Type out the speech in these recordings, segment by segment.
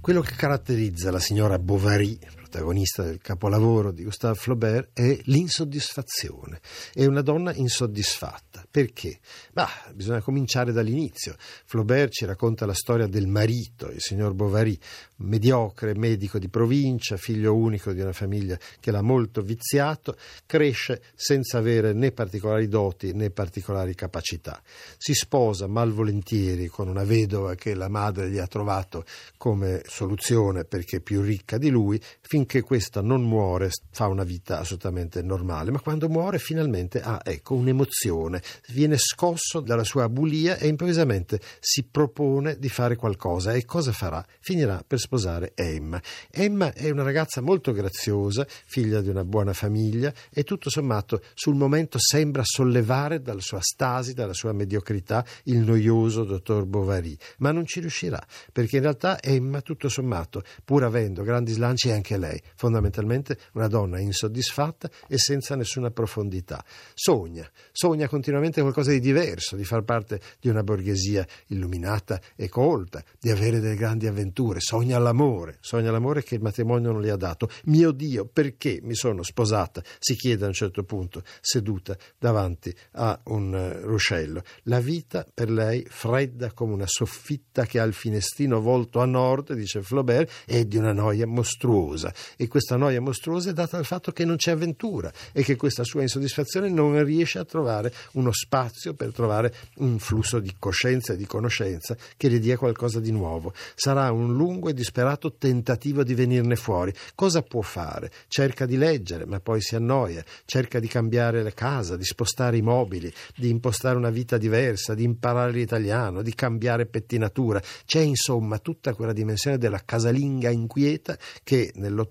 Quello che caratterizza la signora Bovary, protagonista del capolavoro di Gustave Flaubert, è l'insoddisfazione. È una donna insoddisfatta. Perché? Bah, bisogna cominciare dall'inizio. Flaubert ci racconta la storia del marito, il signor Bovary, mediocre medico di provincia, figlio unico di una famiglia che l'ha molto viziato, cresce senza avere né particolari doti né particolari capacità. Si sposa malvolentieri con una vedova che la madre gli ha trovato come soluzione perché più ricca di lui, finché questa non muore fa una vita assolutamente normale, ma quando muore finalmente ha ecco un'emozione, viene scosso dalla sua bulia e improvvisamente si propone di fare qualcosa e cosa farà? Finirà per sposare Emma. Emma è una ragazza molto graziosa, figlia di una buona famiglia e tutto sommato sul momento sembra sollevare dalla sua stasi, dalla sua mediocrità il noioso dottor Bovary, ma non ci riuscirà perché in realtà Emma tutto sommato, pur avendo grandi slanci, anche lei, fondamentalmente una donna insoddisfatta e senza nessuna profondità. Sogna, sogna continuamente qualcosa di diverso, di far parte di una borghesia illuminata e colta, di avere delle grandi avventure, sogna l'amore, sogna l'amore che il matrimonio non le ha dato. Mio Dio, perché mi sono sposata? Si chiede a un certo punto, seduta davanti a un uh, ruscello. La vita per lei fredda come una soffitta che ha il finestrino volto a nord, dice Flaubert, è di una noia mostruosa. E questa noia mostruosa è data dal fatto che non c'è avventura e che questa sua insoddisfazione non riesce a trovare uno spazio per trovare un flusso di coscienza e di conoscenza che le dia qualcosa di nuovo. Sarà un lungo e disperato tentativo di venirne fuori. Cosa può fare? Cerca di leggere, ma poi si annoia, cerca di cambiare la casa, di spostare i mobili, di impostare una vita diversa, di imparare l'italiano, di cambiare pettinatura. C'è insomma tutta quella dimensione della casalinga inquieta che nell'Ottocento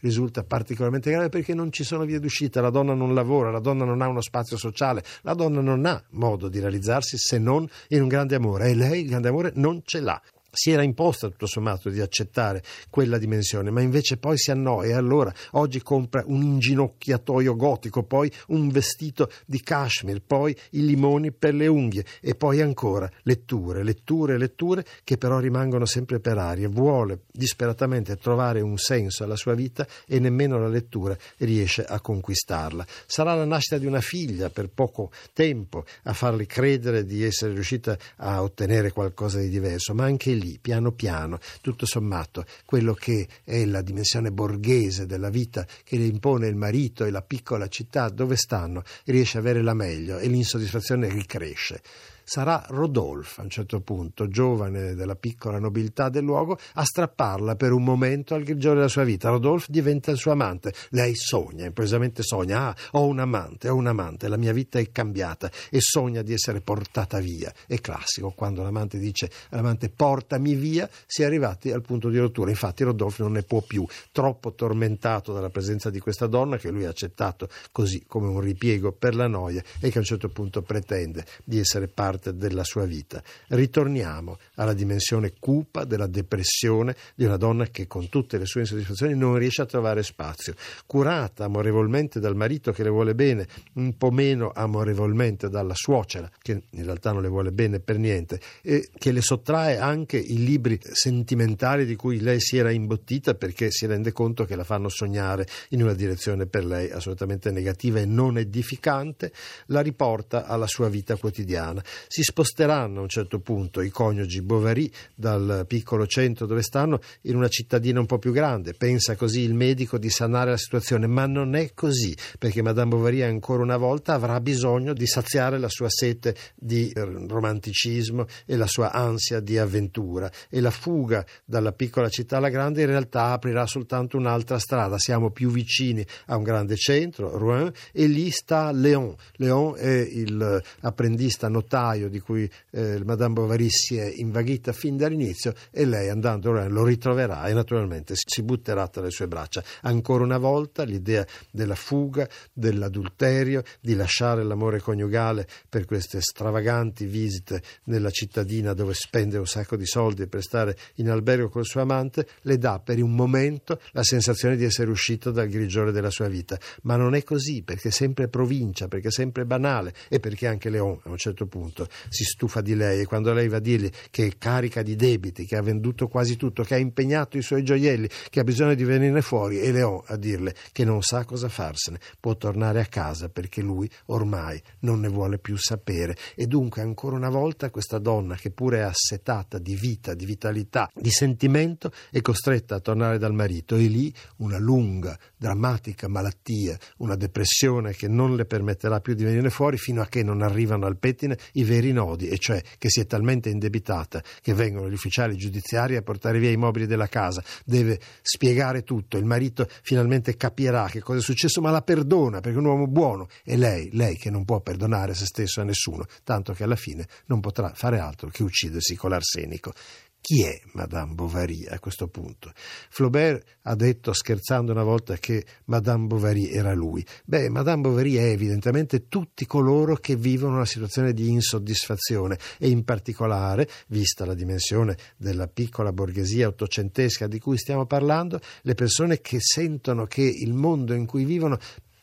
risulta particolarmente grave perché non ci sono vie d'uscita, la donna non lavora, la donna non ha uno spazio sociale, la donna non ha modo di realizzarsi se non in un grande amore. E lei il grande amore non ce l'ha si era imposta tutto sommato di accettare quella dimensione, ma invece poi si annoia allora oggi compra un inginocchiatoio gotico, poi un vestito di cashmere, poi i limoni per le unghie e poi ancora letture, letture, letture che però rimangono sempre per aria. Vuole disperatamente trovare un senso alla sua vita e nemmeno la lettura riesce a conquistarla. Sarà la nascita di una figlia per poco tempo a farle credere di essere riuscita a ottenere qualcosa di diverso, ma anche lì lì, piano piano, tutto sommato, quello che è la dimensione borghese della vita che le impone il marito e la piccola città dove stanno, riesce a avere la meglio e l'insoddisfazione ricresce sarà Rodolphe, a un certo punto, giovane della piccola nobiltà del luogo, a strapparla per un momento al grigiore della sua vita. Rodolphe diventa il suo amante. Lei sogna, improvvisamente sogna, ah, ho un amante, ho un amante, la mia vita è cambiata e sogna di essere portata via. È classico, quando l'amante dice all'amante portami via, si è arrivati al punto di rottura. Infatti Rodolphe non ne può più, troppo tormentato dalla presenza di questa donna che lui ha accettato così come un ripiego per la noia e che a un certo punto pretende di essere parte parte della sua vita. Ritorniamo alla dimensione cupa della depressione di una donna che con tutte le sue insoddisfazioni non riesce a trovare spazio. Curata amorevolmente dal marito che le vuole bene, un po' meno amorevolmente dalla suocera che in realtà non le vuole bene per niente e che le sottrae anche i libri sentimentali di cui lei si era imbottita perché si rende conto che la fanno sognare in una direzione per lei assolutamente negativa e non edificante, la riporta alla sua vita quotidiana si sposteranno a un certo punto i coniugi Bovary dal piccolo centro dove stanno in una cittadina un po' più grande. Pensa così il medico di sanare la situazione, ma non è così, perché Madame Bovary ancora una volta avrà bisogno di saziare la sua sete di eh, romanticismo e la sua ansia di avventura e la fuga dalla piccola città alla grande in realtà aprirà soltanto un'altra strada. Siamo più vicini a un grande centro, Rouen, e lì sta Léon. Léon è il apprendista notaio febbraio di cui eh, Madame Bovary si è invaghita fin dall'inizio e lei andando lo ritroverà e naturalmente si butterà tra le sue braccia. Ancora una volta l'idea della fuga, dell'adulterio, di lasciare l'amore coniugale per queste stravaganti visite nella cittadina dove spende un sacco di soldi per stare in albergo col suo amante, le dà per un momento la sensazione di essere uscita dal grigiore della sua vita. Ma non è così perché è sempre provincia, perché è sempre banale e perché anche Leon a un certo punto si stufa di lei e quando lei va a dirgli che è carica di debiti, che ha venduto quasi tutto, che ha impegnato i suoi gioielli, che ha bisogno di venirne fuori e Leon a dirle che non sa cosa farsene, può tornare a casa perché lui ormai non ne vuole più sapere. E dunque ancora una volta questa donna che pure è assetata di vita, di vitalità, di sentimento è costretta a tornare dal marito. E lì una lunga, drammatica malattia, una depressione che non le permetterà più di venire fuori fino a che non arrivano al pettine i veri nodi, e cioè che si è talmente indebitata che vengono gli ufficiali giudiziari a portare via i mobili della casa, deve spiegare tutto, il marito finalmente capirà che cosa è successo, ma la perdona perché è un uomo buono. E lei, lei che non può perdonare se stesso a nessuno, tanto che alla fine non potrà fare altro che uccidersi con l'arsenico. Chi è Madame Bovary a questo punto? Flaubert ha detto scherzando una volta che Madame Bovary era lui. Beh, Madame Bovary è evidentemente tutti coloro che vivono una situazione di insoddisfazione e in particolare, vista la dimensione della piccola borghesia ottocentesca di cui stiamo parlando, le persone che sentono che il mondo in cui vivono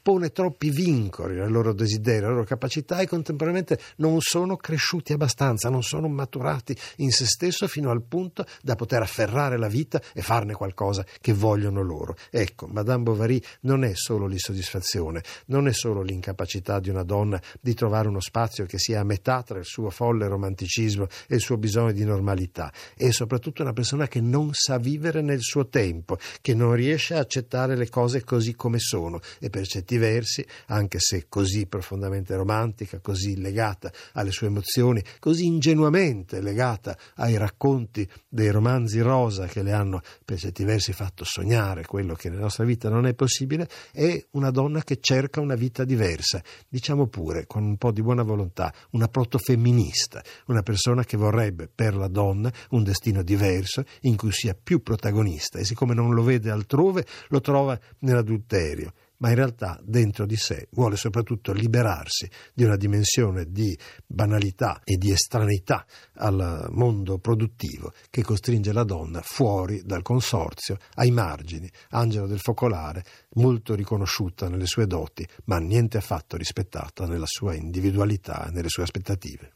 pone troppi vincoli al loro desiderio, alle loro capacità e contemporaneamente non sono cresciuti abbastanza, non sono maturati in se stesso fino al punto da poter afferrare la vita e farne qualcosa che vogliono loro. Ecco, Madame Bovary non è solo l'insoddisfazione, non è solo l'incapacità di una donna di trovare uno spazio che sia a metà tra il suo folle romanticismo e il suo bisogno di normalità, è soprattutto una persona che non sa vivere nel suo tempo, che non riesce a accettare le cose così come sono e per certi versi, anche se così profondamente romantica, così legata alle sue emozioni, così ingenuamente legata ai racconti dei romanzi rosa che le hanno per certi versi fatto sognare quello che nella nostra vita non è possibile, è una donna che cerca una vita diversa, diciamo pure con un po' di buona volontà, una protofemminista, una persona che vorrebbe per la donna un destino diverso in cui sia più protagonista e siccome non lo vede altrove lo trova nell'adulterio ma in realtà dentro di sé vuole soprattutto liberarsi di una dimensione di banalità e di estraneità al mondo produttivo che costringe la donna fuori dal consorzio, ai margini, angelo del focolare, molto riconosciuta nelle sue doti, ma niente affatto rispettata nella sua individualità e nelle sue aspettative.